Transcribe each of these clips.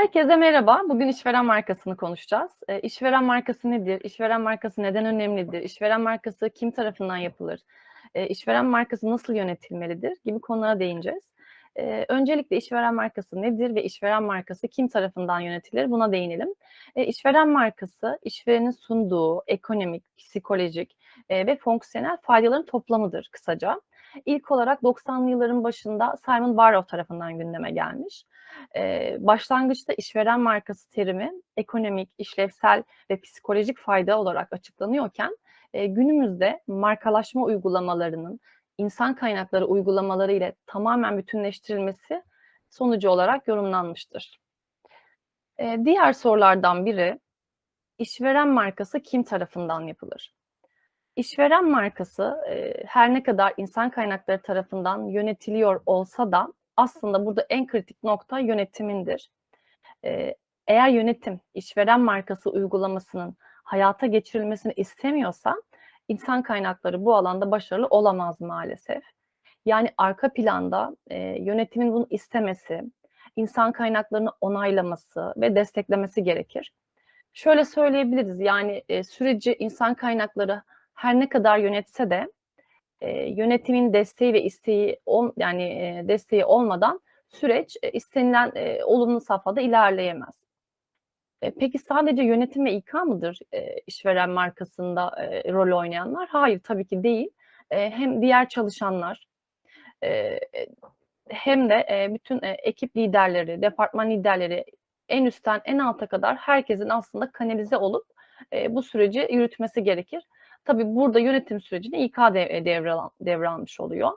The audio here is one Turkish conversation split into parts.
Herkese merhaba. Bugün işveren markasını konuşacağız. E, işveren markası nedir? İşveren markası neden önemlidir? İşveren markası kim tarafından yapılır? E, işveren markası nasıl yönetilmelidir? Gibi konulara değineceğiz. E, öncelikle işveren markası nedir ve işveren markası kim tarafından yönetilir? Buna değinelim. E, işveren markası, işverenin sunduğu ekonomik, psikolojik e, ve fonksiyonel faydaların toplamıdır kısaca. İlk olarak 90'lı yılların başında Simon Barrow tarafından gündeme gelmiş. Ee, başlangıçta işveren markası terimi ekonomik, işlevsel ve psikolojik fayda olarak açıklanıyorken e, günümüzde markalaşma uygulamalarının insan kaynakları uygulamaları ile tamamen bütünleştirilmesi sonucu olarak yorumlanmıştır. E, diğer sorulardan biri işveren markası kim tarafından yapılır? İşveren markası e, her ne kadar insan kaynakları tarafından yönetiliyor olsa da aslında burada en kritik nokta yönetimindir. E, eğer yönetim işveren markası uygulamasının hayata geçirilmesini istemiyorsa insan kaynakları bu alanda başarılı olamaz maalesef. Yani arka planda e, yönetimin bunu istemesi, insan kaynaklarını onaylaması ve desteklemesi gerekir. Şöyle söyleyebiliriz yani e, süreci insan kaynakları her ne kadar yönetse de e, yönetimin desteği ve isteği ol, yani e, desteği olmadan süreç e, istenilen e, olumlu safhada ilerleyemez. E, peki sadece yönetim ve İK mıdır e, işveren markasında e, rol oynayanlar? Hayır tabii ki değil. E, hem diğer çalışanlar e, hem de e, bütün e, ekip liderleri, departman liderleri en üstten en alta kadar herkesin aslında kanalize olup e, bu süreci yürütmesi gerekir. Tabii burada yönetim sürecini İK devral, devralmış oluyor.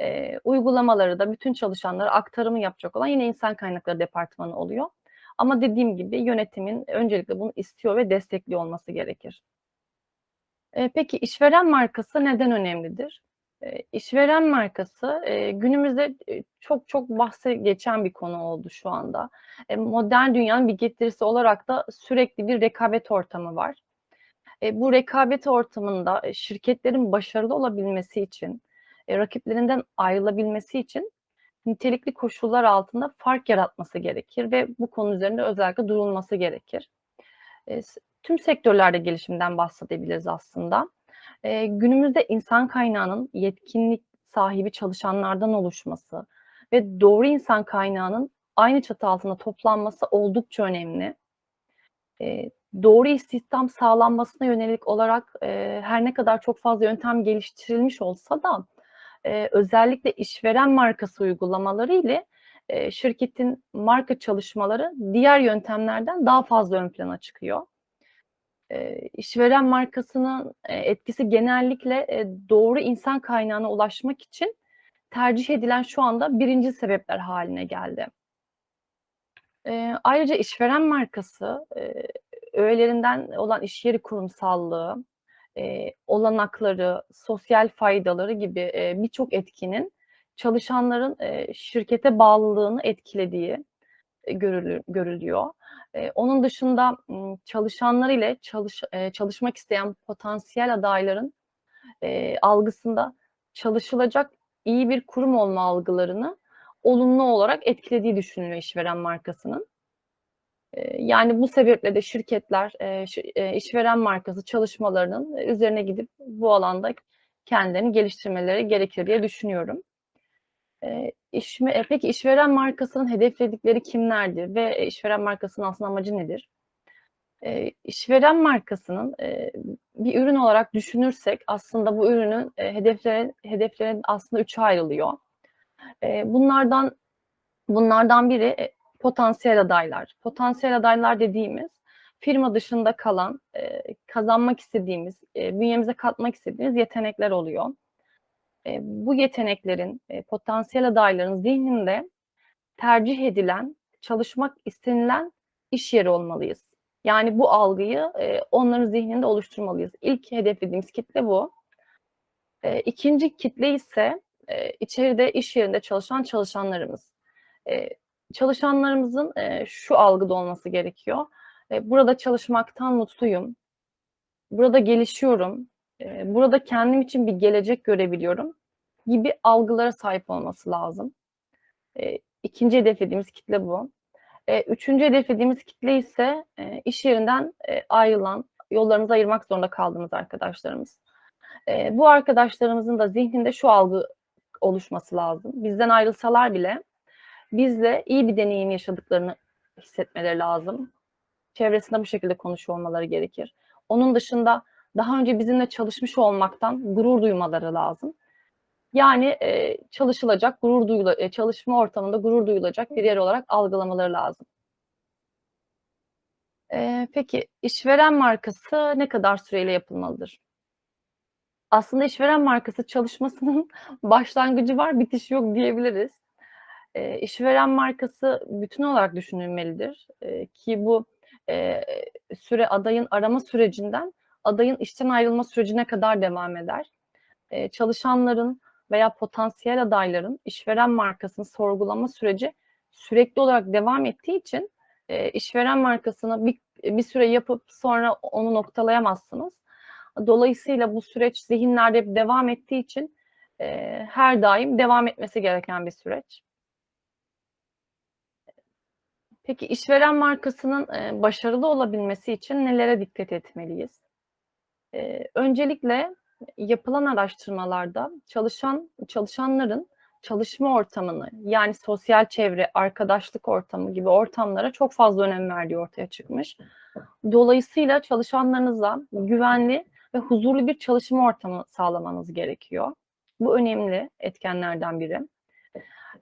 E, uygulamaları da bütün çalışanlara aktarımı yapacak olan yine insan kaynakları departmanı oluyor. Ama dediğim gibi yönetimin öncelikle bunu istiyor ve destekliyor olması gerekir. E, peki işveren markası neden önemlidir? E, işveren markası e, günümüzde e, çok çok bahse geçen bir konu oldu şu anda. E, modern dünyanın bir getirisi olarak da sürekli bir rekabet ortamı var. E, bu rekabet ortamında e, şirketlerin başarılı olabilmesi için, e, rakiplerinden ayrılabilmesi için nitelikli koşullar altında fark yaratması gerekir ve bu konu üzerinde özellikle durulması gerekir. E, tüm sektörlerde gelişimden bahsedebiliriz aslında. E, günümüzde insan kaynağının yetkinlik sahibi çalışanlardan oluşması ve doğru insan kaynağının aynı çatı altında toplanması oldukça önemli. E, doğru istihdam sağlanmasına yönelik olarak e, her ne kadar çok fazla yöntem geliştirilmiş olsa da e, özellikle işveren markası uygulamaları ile e, şirketin marka çalışmaları diğer yöntemlerden daha fazla ön plana çıkıyor. E, işveren markasının e, etkisi genellikle e, doğru insan kaynağına ulaşmak için tercih edilen şu anda birinci sebepler haline geldi. E, ayrıca işveren markası e, öğelerinden olan iş yeri kurumsallığı, e, olanakları, sosyal faydaları gibi e, birçok etkinin çalışanların e, şirkete bağlılığını etkilediği e, görülür, görülüyor. E, onun dışında çalışanlar ile çalış, e, çalışmak isteyen potansiyel adayların e, algısında çalışılacak iyi bir kurum olma algılarını olumlu olarak etkilediği düşünülüyor işveren markasının. Yani bu sebeple de şirketler işveren markası çalışmalarının üzerine gidip bu alanda kendilerini geliştirmeleri gerekir diye düşünüyorum. peki işveren markasının hedefledikleri kimlerdir ve işveren markasının aslında amacı nedir? İşveren markasının bir ürün olarak düşünürsek aslında bu ürünün hedeflerin hedeflerin aslında üçe ayrılıyor. Bunlardan bunlardan biri potansiyel adaylar. Potansiyel adaylar dediğimiz firma dışında kalan, e, kazanmak istediğimiz, e, bünyemize katmak istediğimiz yetenekler oluyor. E, bu yeteneklerin, e, potansiyel adayların zihninde tercih edilen, çalışmak istenilen iş yeri olmalıyız. Yani bu algıyı e, onların zihninde oluşturmalıyız. İlk hedeflediğimiz kitle bu. E, ikinci kitle ise e, içeride iş yerinde çalışan çalışanlarımız. E, çalışanlarımızın e, şu algıda olması gerekiyor. E, burada çalışmaktan mutluyum. Burada gelişiyorum. Burada kendim için bir gelecek görebiliyorum gibi algılara sahip olması lazım. E, ikinci hedeflediğimiz kitle bu. Eee, 3'üncü hedeflediğimiz kitle ise, iş yerinden, ayrılan, yollarımızı ayırmak zorunda kaldığımız arkadaşlarımız. Bu arkadaşlarımızın da zihninde şu algı oluşması lazım. Bizden ayrılsalar bile bizle iyi bir deneyim yaşadıklarını hissetmeleri lazım. Çevresinde bu şekilde konuşuyor olmaları gerekir. Onun dışında daha önce bizimle çalışmış olmaktan gurur duymaları lazım. Yani, eee, çalışılacak, gurur duyula eee, çalışma ortamında gurur duyulacak bir yer olarak algılamaları lazım. Eee, peki işveren markası ne kadar süreyle yapılmalıdır? Aslında işveren markası çalışmasının başlangıcı var, bitişi yok diyebiliriz. Eee, işveren markası bütün olarak düşünülmelidir. Eee, ki bu, eee, süre adayın arama sürecinden adayın işten ayrılma sürecine kadar devam eder. Eee, çalışanların veya potansiyel adayların işveren markasını sorgulama süreci sürekli olarak devam ettiği için, eee, işveren markasını bir bir süre yapıp sonra onu noktalayamazsınız. Dolayısıyla bu süreç zihinlerde devam ettiği için, eee, her daim devam etmesi gereken bir süreç. Peki işveren markasının, eee, başarılı olabilmesi için nelere dikkat etmeliyiz? Eee, öncelikle yapılan araştırmalarda çalışan çalışanların çalışma ortamını, yani sosyal çevre, arkadaşlık ortamı gibi ortamlara çok fazla önem verdiği ortaya çıkmış. Dolayısıyla çalışanlarınıza güvenli ve huzurlu bir çalışma ortamı sağlamanız gerekiyor. Bu önemli etkenlerden biri.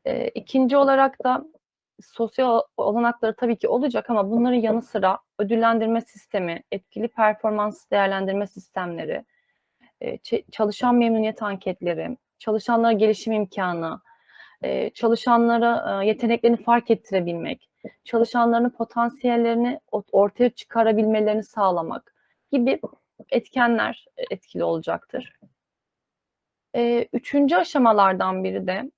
Eee, 2'nci olarak da sosyal olanakları tabii ki olacak ama bunların yanı sıra ödüllendirme sistemi, etkili performans değerlendirme sistemleri, çalışan memnuniyet anketleri, çalışanlara gelişim imkânı, eee, çalışanlara, yeteneklerini fark ettirebilmek, çalışanların potansiyellerini ot ortaya çıkarabilmelerini sağlamak gibi etkenler e etkili olacaktır. Eee, 3'üncü aşamalardan biri de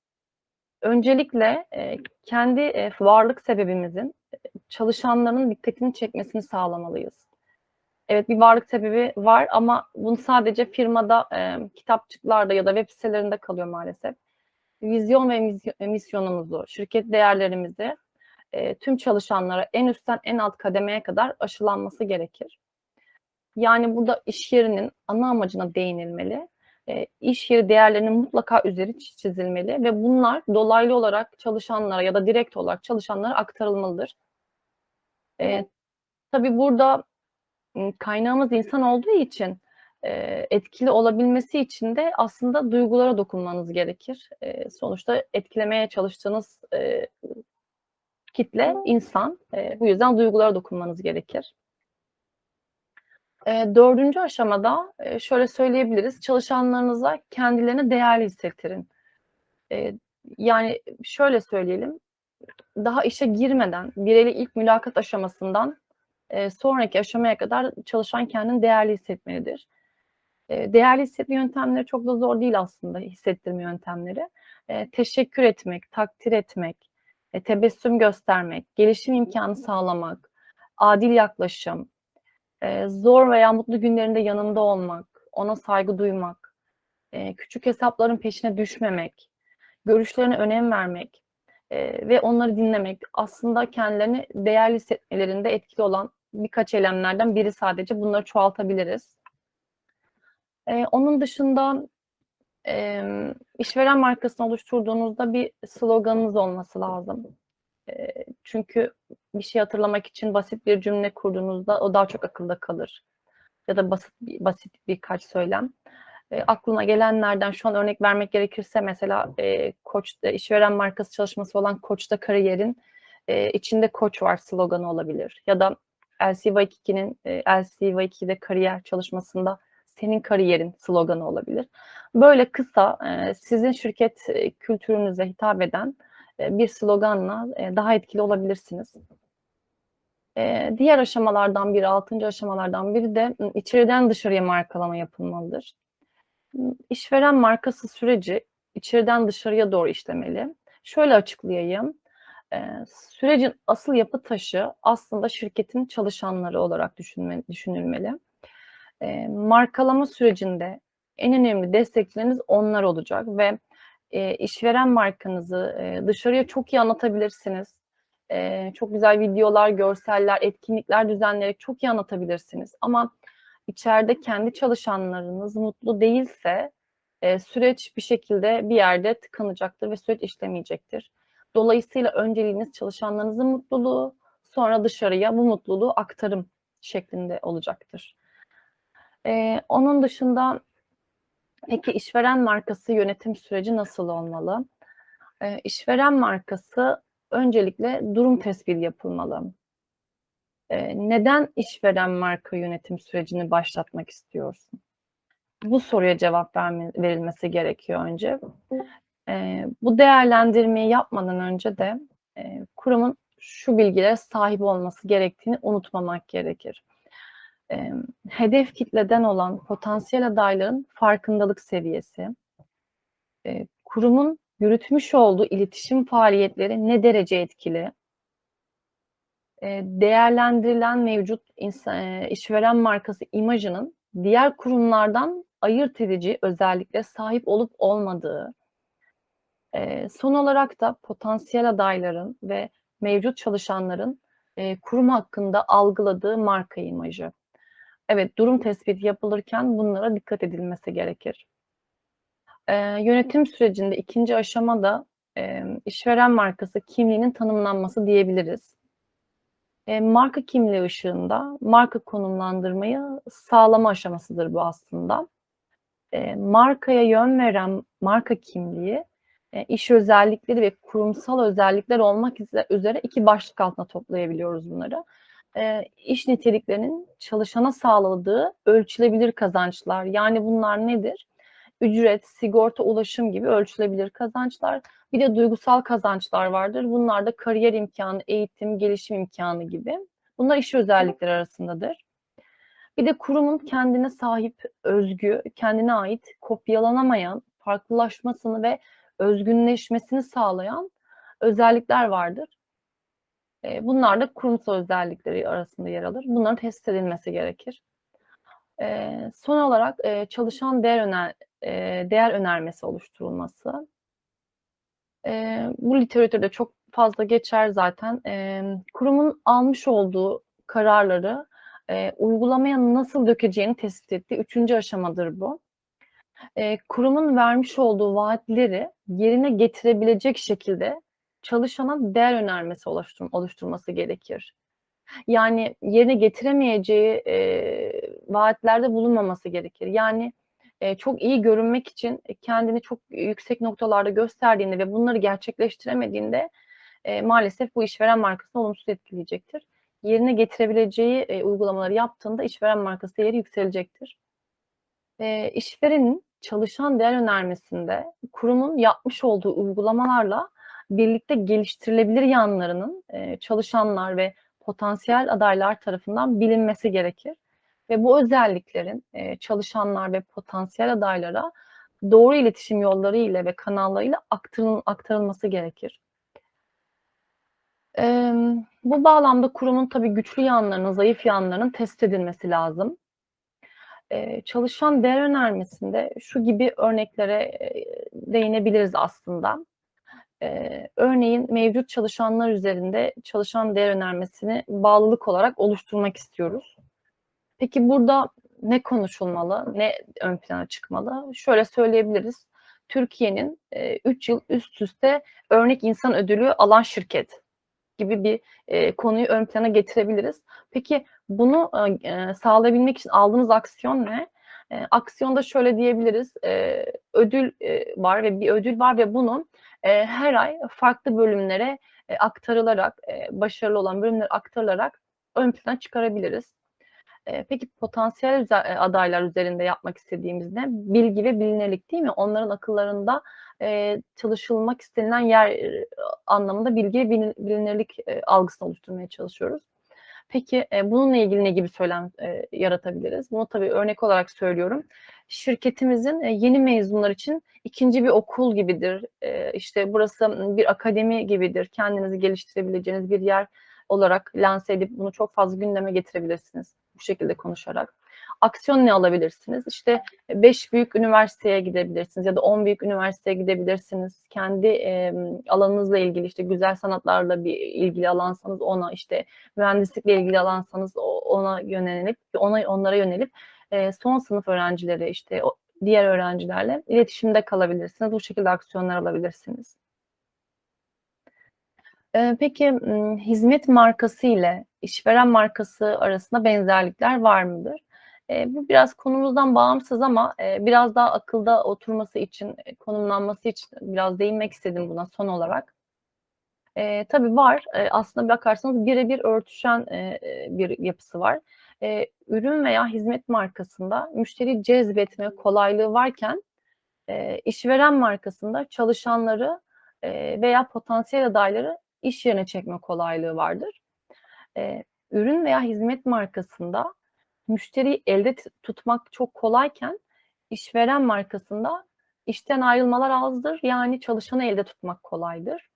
öncelikle, eee, kendi, eee, varlık sebebimizin, eee, çalışanların dikkatini çekmesini sağlamalıyız. Evet, bir varlık sebebi var ama bunu sadece firmada, kitapçıklarda ya da web sitelerinde kalıyor maalesef. Vizyon ve misyo misyonumuzu, şirket değerlerimizi, tüm çalışanlara en üstten en alt kademeye kadar aşılanması gerekir. Yani burada iş yerinin ana amacına değinilmeli. Eee, iş yeri değerlerinin mutlaka üzeri çi çizilmeli ve bunlar dolaylı olarak çalışanlara ya da direkt olarak çalışanlara aktarılmalıdır. Eee, tabii burada, kaynağımız insan olduğu için, eee, etkili olabilmesi için de aslında duygulara dokunmanız gerekir. Eee, sonuçta etkilemeye çalıştığınız, eee, kitle insan. Eee, bu yüzden duygulara dokunmanız gerekir. Eee, 4'üncü aşamada, eee, şöyle söyleyebiliriz, çalışanlarınıza kendilerini değerli hissettirin. Eee, yani şöyle söyleyelim, daha işe girmeden, bireyle ilk mülakat aşamasından, eee, sonraki aşamaya kadar çalışan kendini değerli hissetmelidir. Eee, değerli hissetme yöntemleri çok da zor değil aslında hissettirme yöntemleri. Eee, teşekkür etmek, takdir etmek, eee, tebessüm göstermek, gelişim imkânı sağlamak, adil yaklaşım, eee, zor veya mutlu günlerinde yanında olmak, ona saygı duymak, eee, küçük hesapların peşine düşmemek, görüşlerine önem vermek, eee, ve onları dinlemek aslında kendilerini değerli hissetmelerinde etkili olan birkaç eylemlerden biri sadece. Bunları çoğaltabiliriz. Eee, onun dışında, işveren markasını oluşturduğunuzda bir sloganınız olması lazım. Çünkü bir şeyi hatırlamak için basit bir cümle kurduğunuzda o daha çok akılda kalır ya da basit basit birkaç söylem. Eee, aklıma gelenlerden şu an örnek vermek gerekirse mesela, eee, Koç işveren markası çalışması olan Koç'ta Kariyer'in, eee, içinde koç var sloganı olabilir ya da LC-Waikiki'nin, eee, LC-Waikiki'de kariyer çalışmasında senin kariyerin sloganı olabilir. Böyle kısa, eee, sizin şirket, kültürünüze hitap eden, bir sloganla, eee, daha etkili olabilirsiniz. Eee, diğer aşamalardan biri, 6'ncı aşamalardan biri de, ımm, içeriden dışarıya markalama yapılmalıdır. İşveren markası süreci içeriden dışarıya doğru işlemeli. Şöyle açıklayayım, sürecin asıl yapı taşı aslında şirketin çalışanları olarak düşünülmeli. Markalama sürecinde en önemli destekçileriniz onlar olacak ve, eee, işveren markanızı, eee, dışarıya çok iyi anlatabilirsiniz. e, çok güzel videolar, görseller, etkinlikler düzenleyerek çok iyi anlatabilirsiniz. Ama içeride kendi çalışanlarınız mutlu değilse e, süreç bir şekilde bir yerde tıkanacaktır ve süreç işlemeyecektir. Dolayısıyla önceliğiniz çalışanlarınızın mutluluğu, sonra dışarıya bu mutluluğu aktarım şeklinde olacaktır. E, onun dışında peki işveren markası yönetim süreci nasıl olmalı? E, işveren markası öncelikle durum tespiti yapılmalı. E, neden işveren marka yönetim sürecini başlatmak istiyorsun? Bu soruya cevap verilmesi gerekiyor önce. E, bu değerlendirmeyi yapmadan önce de e, kurumun şu bilgilere sahip olması gerektiğini unutmamak gerekir. E, hedef kitleden olan potansiyel adayların farkındalık seviyesi, e, kurumun yürütmüş olduğu iletişim faaliyetleri ne derece etkili, e, değerlendirilen mevcut insan, e, işveren markası imajının diğer kurumlardan ayırt edici özelliklere sahip olup olmadığı, e, son olarak da potansiyel adayların ve mevcut çalışanların e, kurum hakkında algıladığı marka imajı. Evet, durum tespiti yapılırken bunlara dikkat edilmesi gerekir. E, yönetim sürecinde ikinci aşamada e, işveren markası kimliğinin tanımlanması diyebiliriz. E, marka kimliği ışığında marka konumlandırmayı sağlama aşamasıdır bu aslında. E, markaya yön veren marka kimliği e, iş özellikleri ve kurumsal özellikler olmak üzere iki başlık altına toplayabiliyoruz bunları. E, iş niteliklerinin çalışana sağladığı ölçülebilir kazançlar. Yani bunlar nedir? Ücret, sigorta, ulaşım gibi ölçülebilir kazançlar. Bir de duygusal kazançlar vardır. Bunlar da kariyer imkanı, eğitim, gelişim imkanı gibi. Bunlar iş özellikleri arasındadır. Bir de kurumun kendine sahip, özgü, kendine ait, kopyalanamayan, farklılaşmasını ve özgünleşmesini sağlayan özellikler vardır. Bunlar da kurumsal özellikleri arasında yer alır. Bunların test edilmesi gerekir. Son olarak çalışan değer öner değer önermesi oluşturulması. Bu literatürde çok fazla geçer zaten. Kurumun almış olduğu kararları uygulamaya nasıl dökeceğini tespit ettiği üçüncü aşamadır bu kurumun vermiş olduğu vaatleri yerine getirebilecek şekilde çalışana değer önermesi oluştur oluşturması gerekir. Yani yerine getiremeyeceği e, vaatlerde bulunmaması gerekir. Yani e, çok iyi görünmek için kendini çok yüksek noktalarda gösterdiğinde ve bunları gerçekleştiremediğinde e, maalesef bu işveren markasını olumsuz etkileyecektir. Yerine getirebileceği e, uygulamaları yaptığında işveren markası değeri yükselecektir. E, işverenin çalışan değer önermesinde kurumun yapmış olduğu uygulamalarla birlikte geliştirilebilir yanlarının e, çalışanlar ve potansiyel adaylar tarafından bilinmesi gerekir. Ve bu özelliklerin e, çalışanlar ve potansiyel adaylara doğru iletişim yolları ile ve kanallarıyla aktarıl aktarılması gerekir. E, bu bağlamda kurumun tabii güçlü yanlarının, zayıf yanlarının test edilmesi lazım çalışan değer önermesinde şu gibi örneklere değinebiliriz aslında. Örneğin mevcut çalışanlar üzerinde çalışan değer önermesini bağlılık olarak oluşturmak istiyoruz. Peki burada ne konuşulmalı, ne ön plana çıkmalı? Şöyle söyleyebiliriz. Türkiye'nin 3 yıl üst üste örnek insan ödülü alan şirket gibi bir e, konuyu ön plana getirebiliriz. Peki bunu e, sağlayabilmek için aldığınız aksiyon ne? E, aksiyonda şöyle diyebiliriz. E, ödül e, var ve bir ödül var ve bunu e, her ay farklı bölümlere e, aktarılarak, e, başarılı olan bölümler aktarılarak ön plana çıkarabiliriz. E, peki potansiyel adaylar üzerinde yapmak istediğimiz ne? Bilgi ve bilinirlik değil mi? Onların akıllarında e, çalışılmak istenilen yer e, anlamında bilgi ve bilinirlik e, algısını oluşturmaya çalışıyoruz. Peki e, bununla ilgili ne gibi söylem e, yaratabiliriz? Bunu tabii örnek olarak söylüyorum. Şirketimizin e, yeni mezunlar için ikinci bir okul gibidir. E, işte burası bir akademi gibidir. Kendinizi geliştirebileceğiniz bir yer olarak lanse edip bunu çok fazla gündeme getirebilirsiniz bu şekilde konuşarak. Aksiyon ne alabilirsiniz? İşte 5 büyük üniversiteye gidebilirsiniz ya da 10 büyük üniversiteye gidebilirsiniz. Kendi e, alanınızla ilgili işte güzel sanatlarla bir ilgili alansanız ona işte mühendislikle ilgili alansanız ona yönelip ona onlara yönelip e, son sınıf öğrencileri işte o, diğer öğrencilerle iletişimde kalabilirsiniz. Bu şekilde aksiyonlar alabilirsiniz. E, peki hizmet markası ile işveren markası arasında benzerlikler var mıdır? E, bu biraz konumuzdan bağımsız ama e, biraz daha akılda oturması için, e, konumlanması için biraz değinmek istedim buna son olarak. E, tabii var. E, aslında bakarsanız birebir örtüşen e, bir yapısı var. E, ürün veya hizmet markasında müşteri cezbetme kolaylığı varken e, işveren markasında çalışanları e, veya potansiyel adayları iş yerine çekme kolaylığı vardır. E, ürün veya hizmet markasında müşteriyi elde tutmak çok kolayken işveren markasında işten ayrılmalar azdır. Yani çalışanı elde tutmak kolaydır.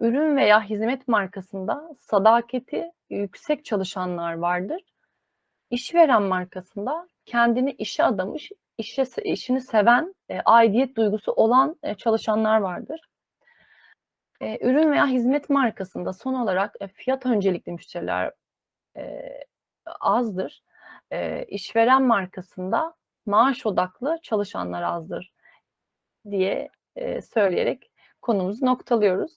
Ürün veya hizmet markasında sadakati yüksek çalışanlar vardır. İşveren markasında kendini işe adamış, işe, işini seven, e, aidiyet duygusu olan e, çalışanlar vardır. E, ürün veya hizmet markasında son olarak e, fiyat öncelikli müşteriler e, azdır. E, işveren markasında maaş odaklı çalışanlar azdır diye e, söyleyerek konumuzu noktalıyoruz.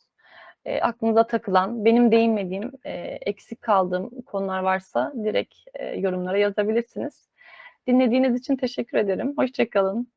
E, aklınıza takılan, benim değinmediğim, e, eksik kaldığım konular varsa direkt e, yorumlara yazabilirsiniz. Dinlediğiniz için teşekkür ederim. Hoşçakalın.